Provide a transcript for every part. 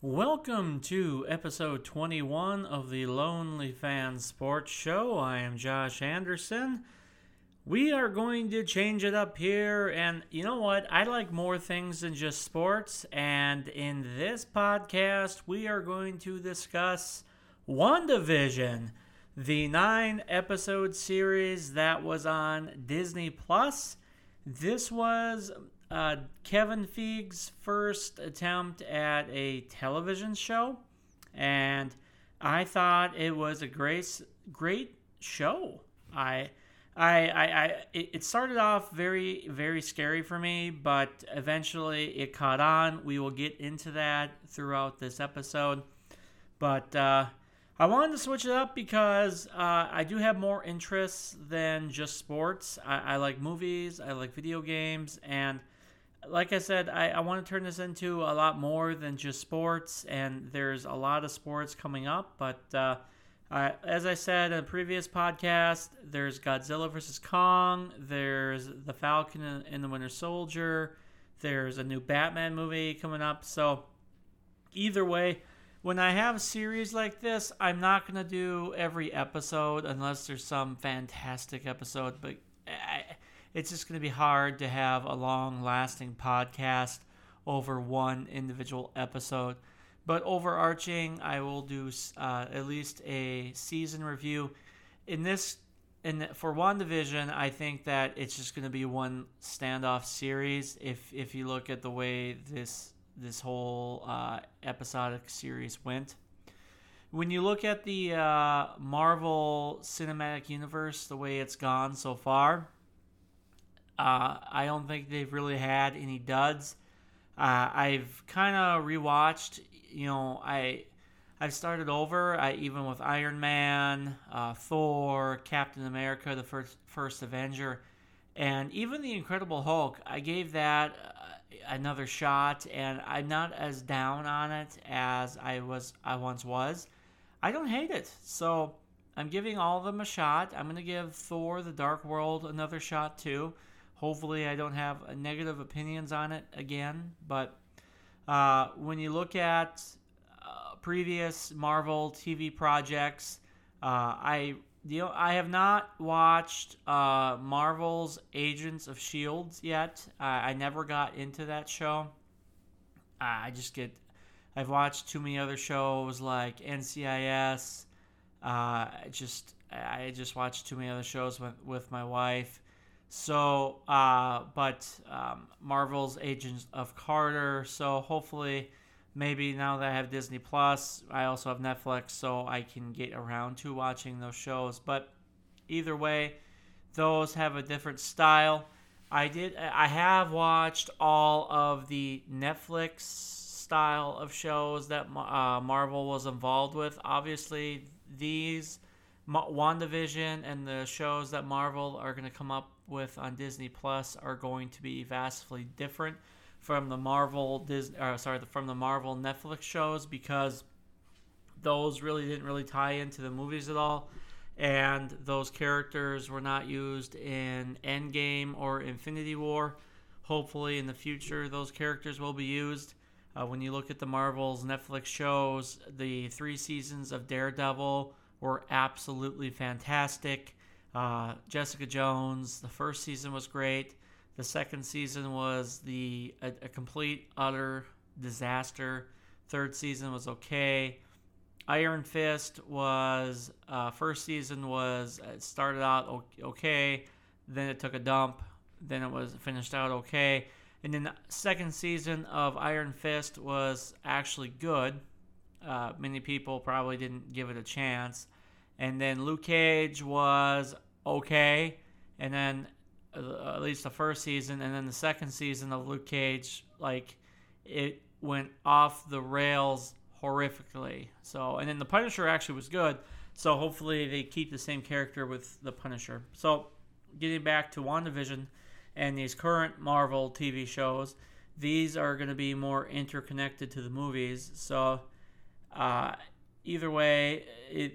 Welcome to episode 21 of the Lonely Fan Sports Show. I am Josh Anderson. We are going to change it up here, and you know what? I like more things than just sports, and in this podcast, we are going to discuss WandaVision, the nine episode series that was on Disney Plus. This was uh, Kevin Feige's first attempt at a television show, and I thought it was a great, great show. I, I, I, I it started off very, very scary for me, but eventually it caught on. We will get into that throughout this episode, but uh, I wanted to switch it up because uh, I do have more interests than just sports. I, I like movies, I like video games, and like I said, I, I want to turn this into a lot more than just sports, and there's a lot of sports coming up. But uh, I, as I said in a previous podcast, there's Godzilla vs. Kong, there's The Falcon and the Winter Soldier, there's a new Batman movie coming up. So, either way, when I have a series like this, I'm not going to do every episode unless there's some fantastic episode. But it's just going to be hard to have a long lasting podcast over one individual episode. But overarching, I will do uh, at least a season review. In this, in for WandaVision, I think that it's just going to be one standoff series. If if you look at the way this this whole uh, episodic series went, when you look at the uh, Marvel Cinematic Universe, the way it's gone so far, uh, I don't think they've really had any duds. Uh, I've kind of rewatched. You know, I I've started over. I even with Iron Man, uh, Thor, Captain America, the first first Avenger, and even the Incredible Hulk. I gave that uh, another shot, and I'm not as down on it as I was. I once was. I don't hate it. So I'm giving all of them a shot. I'm gonna give Thor: The Dark World another shot too. Hopefully, I don't have negative opinions on it again. But uh, when you look at uh, previous Marvel TV projects, uh, I you know, I have not watched uh, Marvel's Agents of Shields yet. I never got into that show. I just get. I've watched too many other shows like NCIS. Uh, just I just watched too many other shows with with my wife. So, uh, but um, Marvel's Agents of Carter. So hopefully, maybe now that I have Disney Plus, I also have Netflix, so I can get around to watching those shows. But either way, those have a different style. I did. I have watched all of the Netflix style of shows that uh, Marvel was involved with. Obviously, these WandaVision and the shows that Marvel are going to come up with on Disney Plus are going to be vastly different from the Marvel Disney, uh, sorry, from the Marvel Netflix shows because those really didn't really tie into the movies at all, and those characters were not used in Endgame or Infinity War. Hopefully, in the future, those characters will be used. Uh, when you look at the Marvel's Netflix shows, the three seasons of Daredevil were absolutely fantastic. Uh, Jessica Jones, the first season was great. The second season was the a, a complete utter disaster. Third season was okay. Iron Fist was uh, first season was it started out okay, then it took a dump, then it was finished out okay, and then the second season of Iron Fist was actually good. Uh, many people probably didn't give it a chance. And then Luke Cage was okay. And then uh, at least the first season, and then the second season of Luke Cage, like it went off the rails horrifically. So, and then the Punisher actually was good. So hopefully they keep the same character with the Punisher. So, getting back to WandaVision and these current Marvel TV shows, these are going to be more interconnected to the movies. So, uh, either way, it,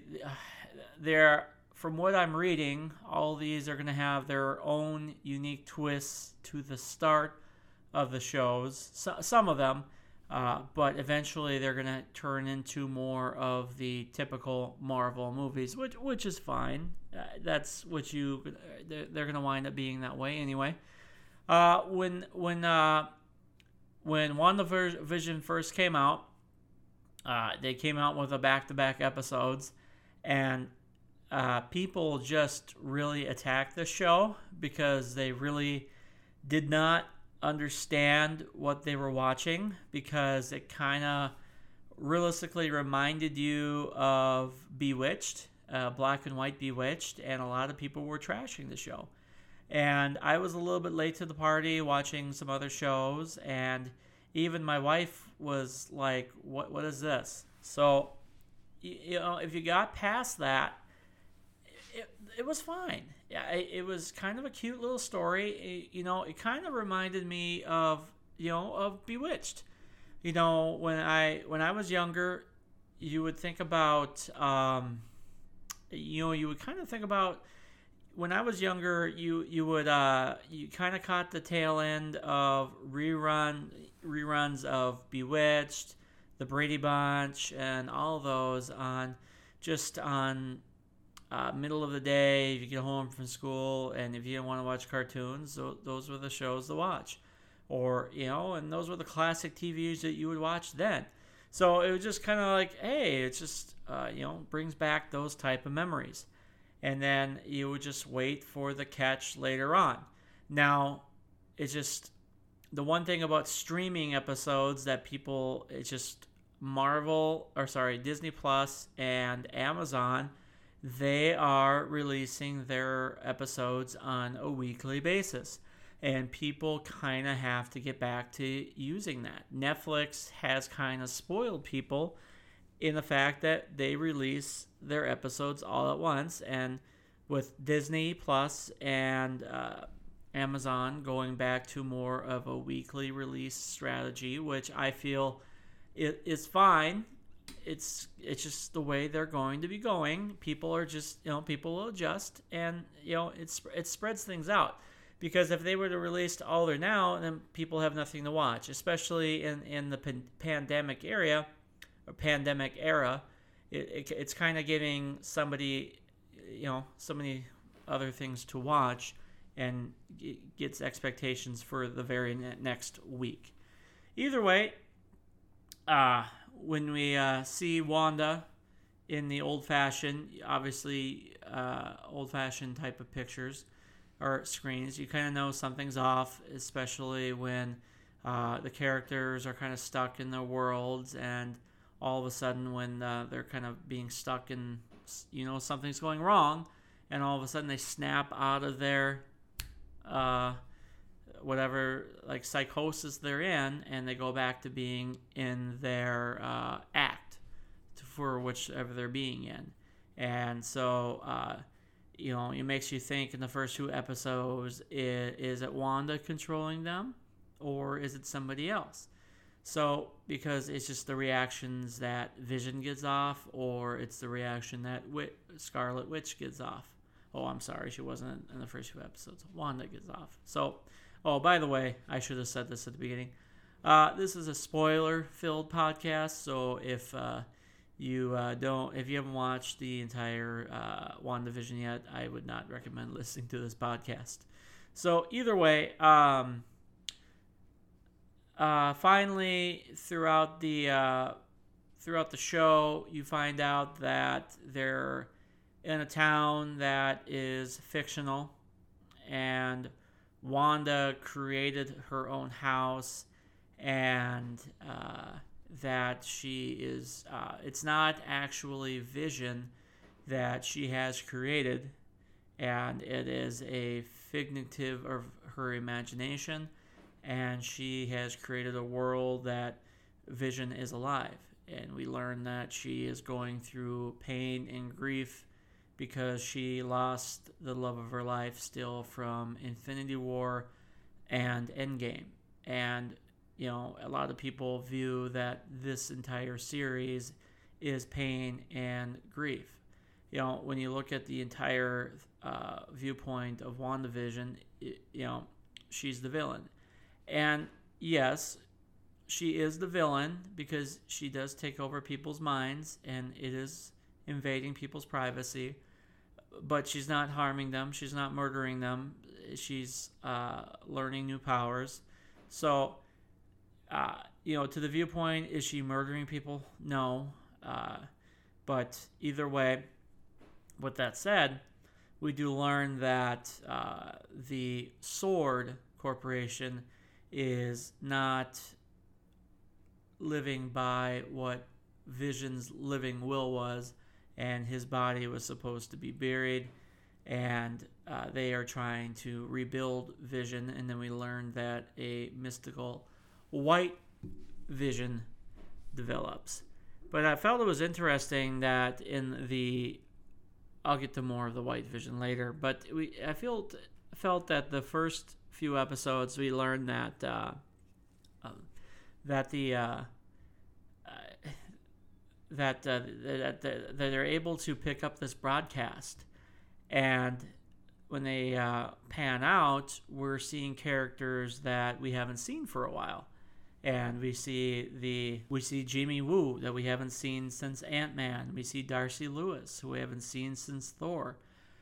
they're from what I'm reading, all these are going to have their own unique twists to the start of the shows. So, some of them. Uh, but eventually, they're going to turn into more of the typical Marvel movies, which which is fine. Uh, that's what you they're, they're going to wind up being that way anyway. Uh, when when uh, when WandaVision first came out, uh, they came out with a back-to-back episodes, and uh, people just really attacked the show because they really did not understand what they were watching because it kind of realistically reminded you of Bewitched, uh, Black and White Bewitched, and a lot of people were trashing the show. And I was a little bit late to the party watching some other shows, and even my wife was like, "What? What is this?" So, you know, if you got past that, it, was fine. Yeah, it, it was kind of a cute little story. It, you know, it kind of reminded me of you know of Bewitched. You know, when I when I was younger, you would think about um, you know you would kind of think about when I was younger, you you would uh, you kind of caught the tail end of rerun reruns of Bewitched, The Brady Bunch, and all those on just on uh, middle of the day, if you get home from school, and if you didn't want to watch cartoons, those were the shows to watch. Or, you know, and those were the classic TVs that you would watch then. So it was just kind of like, hey, it just, uh, you know, brings back those type of memories. And then you would just wait for the catch later on. Now, it's just the one thing about streaming episodes that people, it's just Marvel, or sorry, Disney Plus and Amazon – they are releasing their episodes on a weekly basis. And people kind of have to get back to using that. Netflix has kind of spoiled people in the fact that they release their episodes all at once. And with Disney Plus and uh, Amazon going back to more of a weekly release strategy, which I feel is fine it's it's just the way they're going to be going. People are just you know people will adjust, and you know it's it spreads things out. Because if they were to release all there now, then people have nothing to watch, especially in in the pan- pandemic area or pandemic era. It, it it's kind of giving somebody you know so many other things to watch and gets expectations for the very next week. Either way, uh, when we uh, see Wanda in the old fashioned, obviously uh, old fashioned type of pictures or screens, you kind of know something's off, especially when uh, the characters are kind of stuck in their worlds and all of a sudden when uh, they're kind of being stuck in, you know, something's going wrong and all of a sudden they snap out of their uh, whatever like psychosis they're in, and they go back to being in their uh, act for whichever they're being in. And so, uh, you know, it makes you think in the first two episodes is, it Wanda controlling them or is it somebody else? So, because it's just the reactions that Vision gets off, or it's the reaction that Scarlet Witch gets off. Oh, I'm sorry, she wasn't in the first two episodes. Wanda gets off. So, Oh, by the way, I should have said this at the beginning. Uh, this is a spoiler-filled podcast, so if uh, you uh, don't, if you haven't watched the entire uh, WandaVision yet, I would not recommend listening to this podcast. So either way, um, uh, finally, throughout the uh, throughout the show, you find out that they're in a town that is fictional, and Wanda created her own house and uh, that she is, uh, it's not actually Vision that she has created, and it is a figurative of her imagination, and she has created a world that Vision is alive. And we learn that she is going through pain and grief because she lost the love of her life still from Infinity War and Endgame. And, you know, a lot of people view that this entire series is pain and grief. You know, when you look at the entire uh, viewpoint of WandaVision, it, you know, she's the villain. And yes, she is the villain because she does take over people's minds and it is invading people's privacy. But she's not harming them. She's not murdering them. She's uh, learning new powers. So, uh, you know, to the viewpoint, is she murdering people? No. Uh, but either way, with that said, we do learn that uh, the Sword Corporation is not living by what Vision's living will was, and his body was supposed to be buried. And uh, they are trying to rebuild Vision, and then we learn that a mystical white Vision develops. But I felt it was interesting that in the I'll get to more of the White Vision later, but we I felt felt that the first few episodes we learned that uh, um, that the uh, that, uh, that, that they're able to pick up this broadcast, and when they uh, pan out, we're seeing characters that we haven't seen for a while and we see the we see Jimmy Woo that we haven't seen since Ant Man. We see Darcy Lewis who we haven't seen since Thor.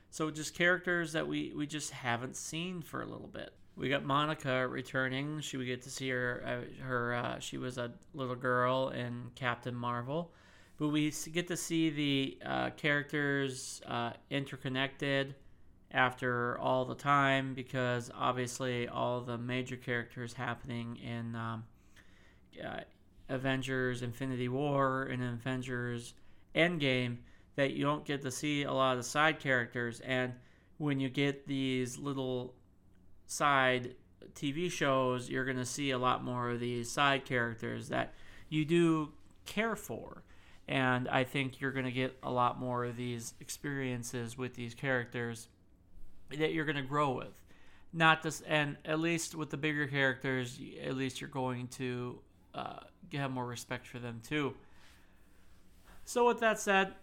So just characters that we we just haven't seen for a little bit. We got Monica returning. She we get to see her uh, her uh, she was a little girl in Captain Marvel, but we get to see the uh, characters uh, interconnected after all the time because obviously all the major characters happening in um, uh, Avengers Infinity War and Avengers Endgame that you don't get to see a lot of the side characters. And when you get these little side TV shows, you're going to see a lot more of these side characters that you do care for. And I think you're going to get a lot more of these experiences with these characters that you're going to grow with. Not this, and at least with the bigger characters, at least you're going to uh, have more respect for them too. So with that said,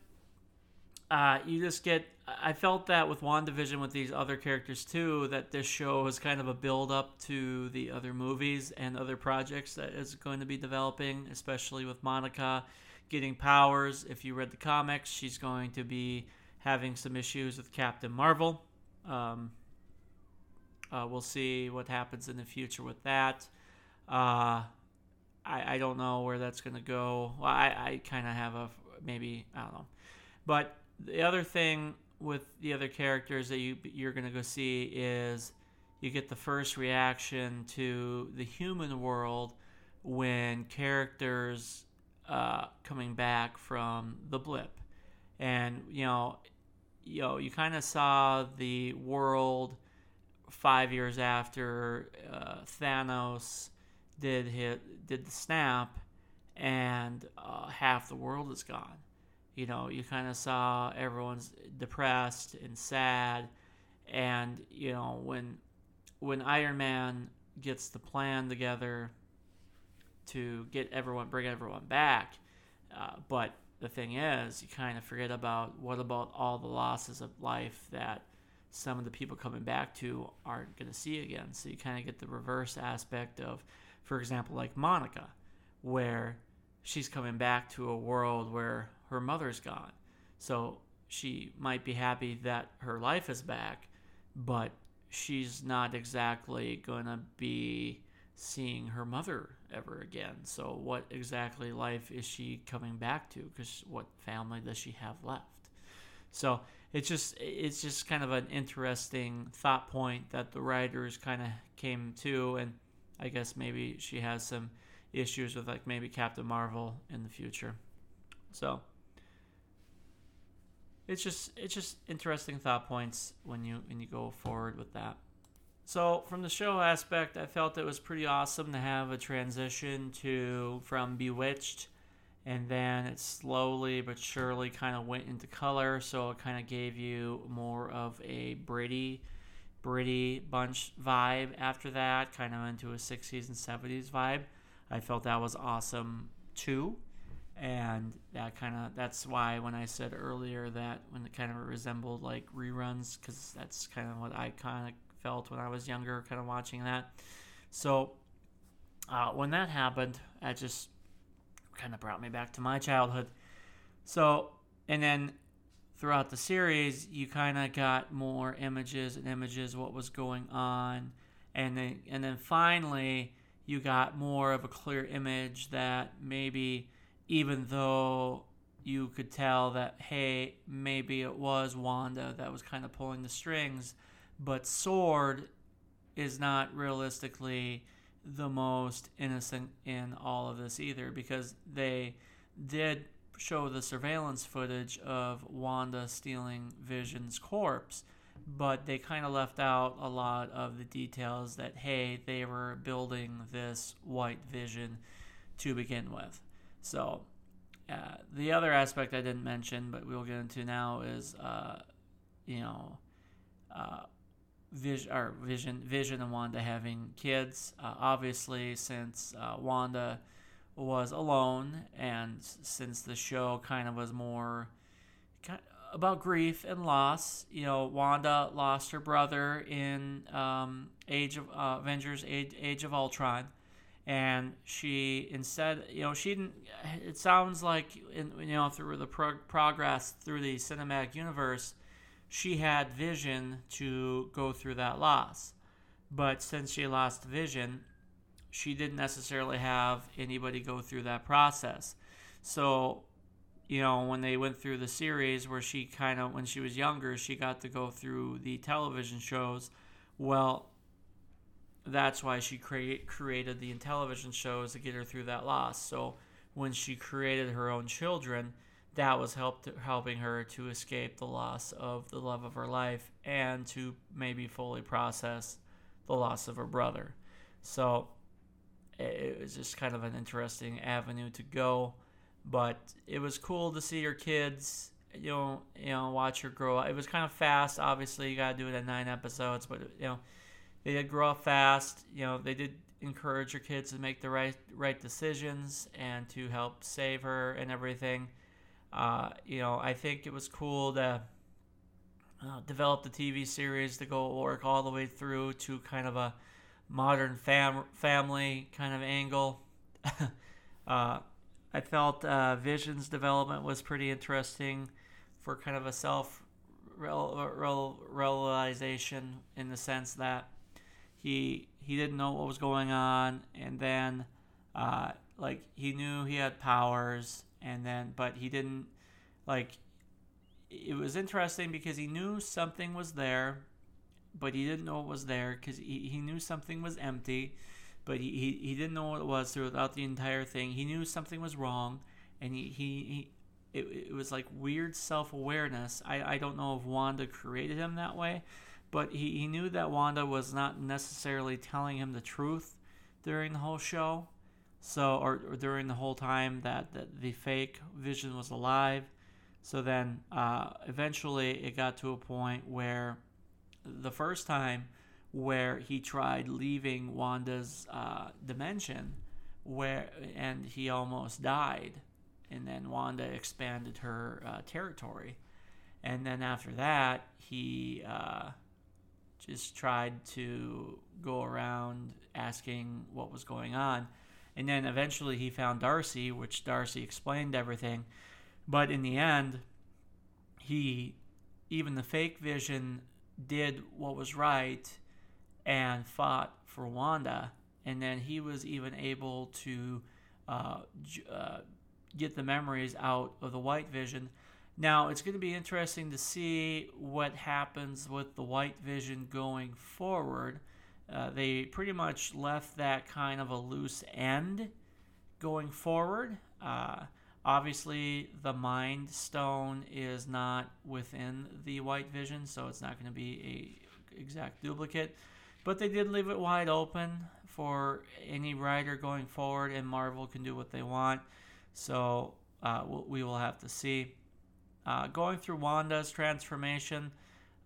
uh, you just get. I felt that with WandaVision with these other characters too, that this show is kind of a build up to the other movies and other projects that is going to be developing, especially with Monica getting powers. If you read the comics, she's going to be having some issues with Captain Marvel. Um, uh, we'll see what happens in the future with that. Uh, I, I don't know where that's going to go. Well, I, I kind of have a maybe, I don't know. But the other thing with the other characters that you, you're going to go see is you get the first reaction to the human world when characters uh, coming back from the blip. And, you know, you know, you kind of saw the world five years after uh, Thanos did hit did the snap, and uh, half the world is gone. You know, you kind of saw everyone's depressed and sad, and you know when when Iron Man gets the plan together to get everyone bring everyone back, uh, but the thing is, you kind of forget about what about all the losses of life that some of the people coming back to aren't going to see again. So you kind of get the reverse aspect of for example, like Monica, where she's coming back to a world where her mother's gone. So she might be happy that her life is back, but she's not exactly going to be seeing her mother ever again. So, what exactly life is she coming back to? Because what family does she have left? So, it's just it's just kind of an interesting thought point that the writers kind of came to and I guess maybe she has some issues with like maybe Captain Marvel in the future. So it's just it's just interesting thought points when you when you go forward with that. So from the show aspect, I felt it was pretty awesome to have a transition to from Bewitched and then it slowly but surely kind of went into color, so it kind of gave you more of a Brady Brady Bunch vibe after that, kind of into a 60s and 70s vibe. I felt that was awesome too. And that kind of that's why when I said earlier that when it kind of resembled like reruns, because that's kind of what I kind of felt when I was younger, kind of watching that. So uh, when that happened, that just kind of brought me back to my childhood. So, and then throughout the series, you kind of got more images and images what was going on, and then and then finally you got more of a clear image that maybe even though you could tell that hey maybe it was Wanda that was kind of pulling the strings, but Sword is not realistically the most innocent in all of this either because they did show the surveillance footage of Wanda stealing Vision's corpse, but they kind of left out a lot of the details that, hey, they were building this white vision to begin with. So, uh, the other aspect I didn't mention, but we'll get into now, is, uh, you know, uh, Vision, or Vision, Vision and Wanda having kids. Uh, obviously, since uh, Wanda was alone, and since the show kind of was more kind of about grief and loss, you know, Wanda lost her brother in um, Age of uh, Avengers: Age, Age of Ultron, and she instead, you know, she didn't. It sounds like in you know through the pro- progress through the cinematic universe, she had Vision to go through that loss, but since she lost Vision she didn't necessarily have anybody go through that process. So, you know, when they went through the series where she kind of, when she was younger, she got to go through the television shows. Well, that's why she create, created the television shows to get her through that loss. So when she created her own children, that was helped helping her to escape the loss of the love of her life and to maybe fully process the loss of her brother. So it was just kind of an interesting avenue to go. But it was cool to see your kids, you know, you know, watch her grow up. It was kind of fast. Obviously, you got to do it in nine episodes, but you know, they did grow up fast. You know, they did encourage your kids to make the right right decisions and to help save her and everything. Uh, you know, I think it was cool to uh, develop the TV series to go work all the way through to kind of a modern fam- family kind of angle. uh, I felt uh, Vision's development was pretty interesting for kind of a self realization in the sense that he he didn't know what was going on, and then uh, like he knew he had powers, and then but he didn't like. It was interesting because he knew something was there, but he didn't know it was there because he, he knew something was empty, but he, he, he didn't know what it was throughout the entire thing. He knew something was wrong, and he, he, he it, it was like weird self awareness. I, I don't know if Wanda created him that way, but he, he knew that Wanda was not necessarily telling him the truth during the whole show. So, or, or during the whole time that, that the fake Vision was alive. So then, uh, eventually, it got to a point where the first time where he tried leaving Wanda's uh, dimension, where and he almost died, and then Wanda expanded her uh, territory, and then after that he uh, just tried to go around asking what was going on, and then eventually he found Darcy, which Darcy explained everything, but in the end, he even the fake Vision did what was right and fought for Wanda. And then he was even able to uh, uh, get the memories out of the White Vision. Now, it's going to be interesting to see what happens with the White Vision going forward. Uh, they pretty much left that kind of a loose end going forward. Uh, Obviously, the Mind Stone is not within the White Vision, so it's not going to be a exact duplicate. But they did leave it wide open for any writer going forward, and Marvel can do what they want. So uh, we will have to see. Uh, going through Wanda's transformation,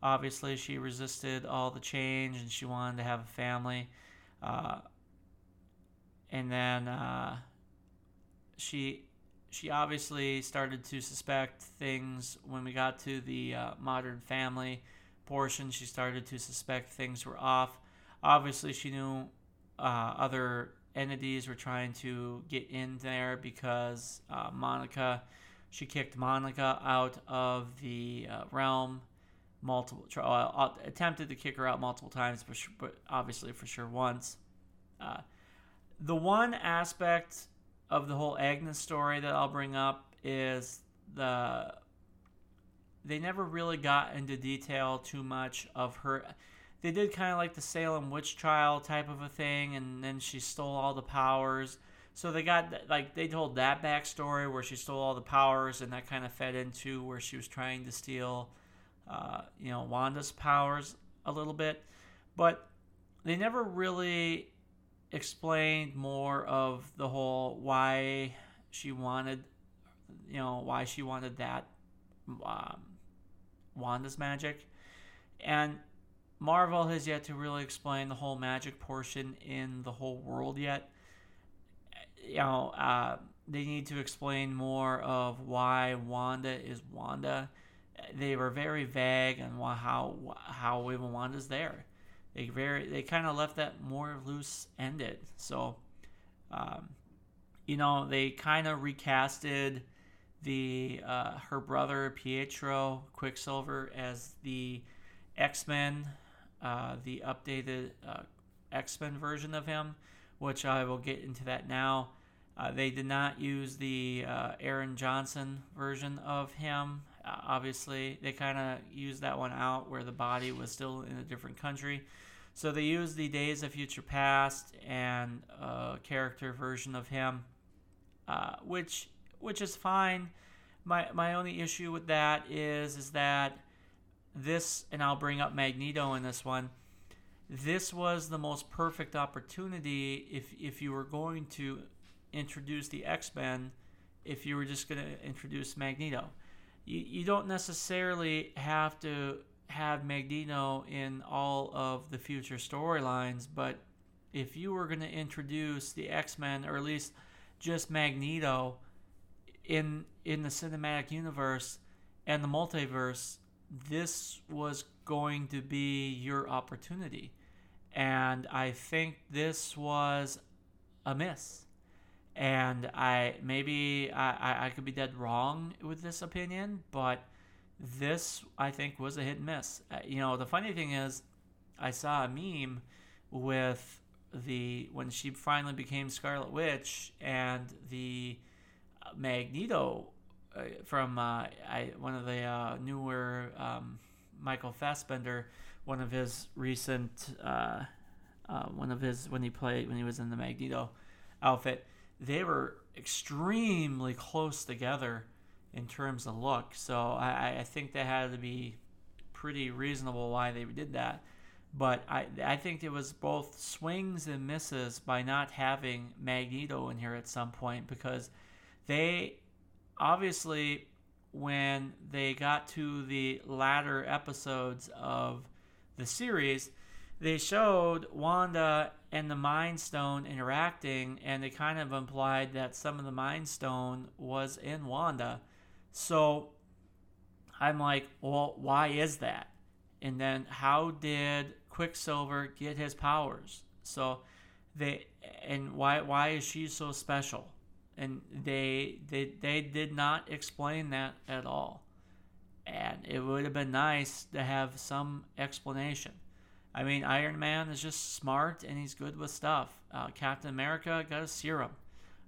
obviously she resisted all the change and she wanted to have a family. Uh, and then uh, she she obviously started to suspect things when we got to the uh, modern family portion. She started to suspect things were off. Obviously, she knew uh, other entities were trying to get in there because uh, Monica, she kicked Monica out of the uh, realm multiple, uh, attempted to kick her out multiple times, but, but obviously for sure once. Uh, the one aspect of the whole Agnes story that I'll bring up is the they never really got into detail too much of her they did kind of like the Salem witch trial type of a thing, and then she stole all the powers. So they got like they told that backstory where she stole all the powers, and that kind of fed into where she was trying to steal, uh, you know, Wanda's powers a little bit, but they never really explained more of the whole why she wanted, you know, why she wanted that um, Wanda's magic, and Marvel has yet to really explain the whole magic portion in the whole world yet. You know, uh, they need to explain more of why Wanda is Wanda. They were very vague on how how even Wanda's there. They very they kind of left that more loose ended. So, um, you know, they kind of recasted the uh, her brother Pietro Quicksilver as the X Men uh, the updated uh, X Men version of him, which I will get into that now. Uh, they did not use the uh, Aaron Johnson version of him. Uh, obviously, they kind of used that one out where the body was still in a different country. So they used the Days of Future Past and a character version of him, which which is fine. My my only issue with that is is that this, and I'll bring up Magneto in this one. This was the most perfect opportunity if if you were going to introduce the X Men, if you were just going to introduce Magneto. You, you don't necessarily have to have Magneto in all of the future storylines, but if you were going to introduce the X Men, or at least just Magneto in in the cinematic universe and the multiverse, this was going to be your opportunity. And I think this was a miss. And I maybe I, I could be dead wrong with this opinion, but this I think was a hit and miss. Uh, you know, the funny thing is, I saw a meme with the when she finally became Scarlet Witch and the Magneto uh, from uh, I, one of the uh, newer um, Michael Fassbender, one of his recent, uh, uh, one of his when he played when he was in the Magneto outfit, they were extremely close together in terms of look. So I, I think that had to be pretty reasonable why they did that. But I, I think it was both swings and misses by not having Magneto in here at some point because they obviously, when they got to the latter episodes of the series, they showed Wanda and the Mind Stone interacting, and they kind of implied that some of the Mind Stone was in Wanda. So I'm like, well, why is that? And then how did Quicksilver get his powers? So they and why why is she so special? and they they they did not explain that at all and it would have been nice to have some explanation i mean iron man is just smart and he's good with stuff. Uh, captain america got a serum.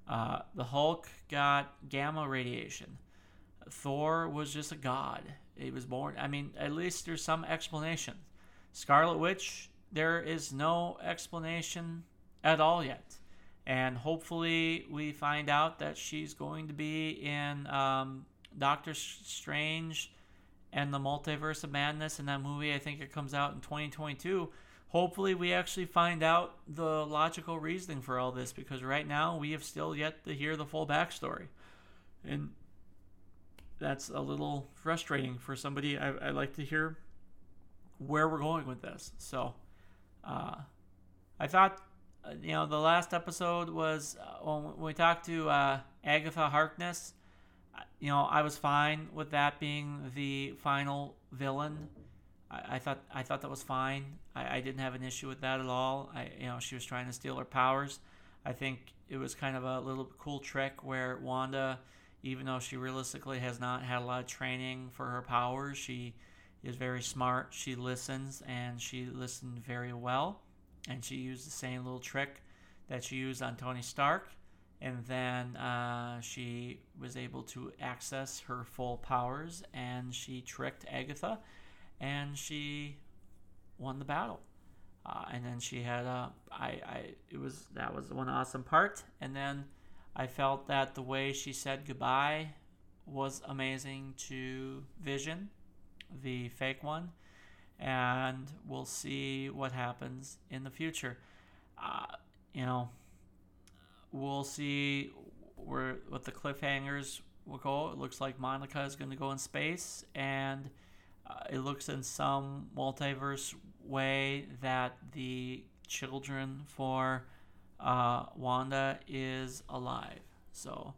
Uh, the hulk got gamma radiation. Thor was just a god. He was born i mean at least there's some explanation. Scarlet witch there is no explanation at all yet. And hopefully we find out that she's going to be in um, Doctor Strange and the Multiverse of Madness in that movie. I think it comes out in 2022. Hopefully, we actually find out the logical reasoning for all this because right now we have still yet to hear the full backstory. And that's a little frustrating for somebody. I, I like to hear where we're going with this. So, uh, I thought uh, you know, the last episode was uh, when we talked to uh, Agatha Harkness. You know, I was fine with that being the final villain. I, I thought I thought that was fine. I, I, didn't have an issue with that at all. I, you know, she was trying to steal her powers. I think it was kind of a little cool trick where Wanda, even though she realistically has not had a lot of training for her powers, she is very smart. She listens and she listened very well. And she used the same little trick that she used on Tony Stark. And then uh, she was able to access her full powers and she tricked Agatha and she won the battle. Uh, and then she had a, I, I, it was, that was one awesome part. And then I felt that the way she said goodbye was amazing to Vision, the fake one. And we'll see what happens in the future. Uh, you know, we'll see where what the cliffhangers will go. It looks like Monica is going to go in space, and uh, it looks in some multiverse way that the children for uh, Wanda is alive. So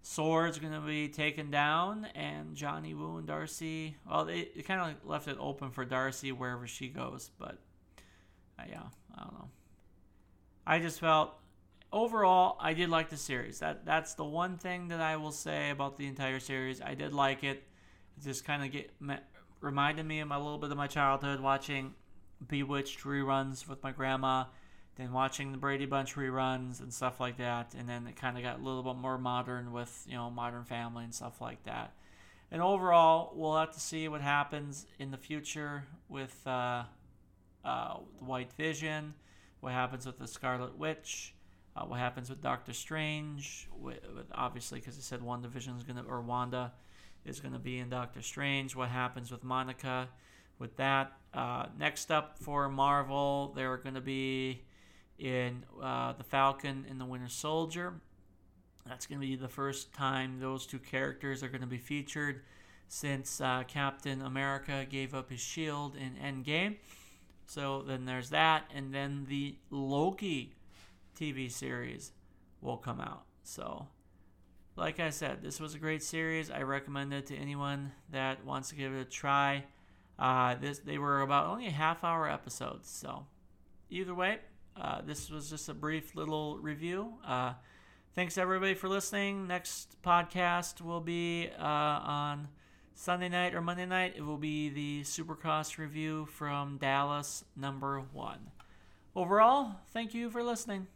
Sword's going to be taken down, and Johnny Woo and Darcy. Well, they, they kind of left it open for Darcy wherever she goes, but uh, yeah, I don't know. I just felt overall I did like the series. That that's the one thing that I will say about the entire series. I did like it. It just kind of get reminded me of a little bit of my childhood watching Bewitched reruns with my grandma, then watching the Brady Bunch reruns and stuff like that, and then it kind of got a little bit more modern with you know Modern Family and stuff like that. And overall, we'll have to see what happens in the future with uh, uh, White Vision, what happens with the Scarlet Witch, uh, what happens with Doctor Strange, with, with obviously because it said WandaVision is gonna or Wanda is gonna be in Doctor Strange. What happens with Monica? with that. Uh, next up for Marvel, they're to be in uh, the Falcon and the Winter Soldier. That's to be the first time those two characters are to be featured since uh, Captain America gave up his shield in Endgame. So then there's that, and then the Loki TV series will come out. So, like I said, this was a great series. I recommend it to anyone that wants to give it a try. Uh, this they were about only a half hour episodes. So either way, uh, this was just a brief little review. Uh, thanks everybody for listening. Next podcast will be uh, on Sunday night or Monday night. It will be the Supercross review from Dallas, number one. Overall, thank you for listening.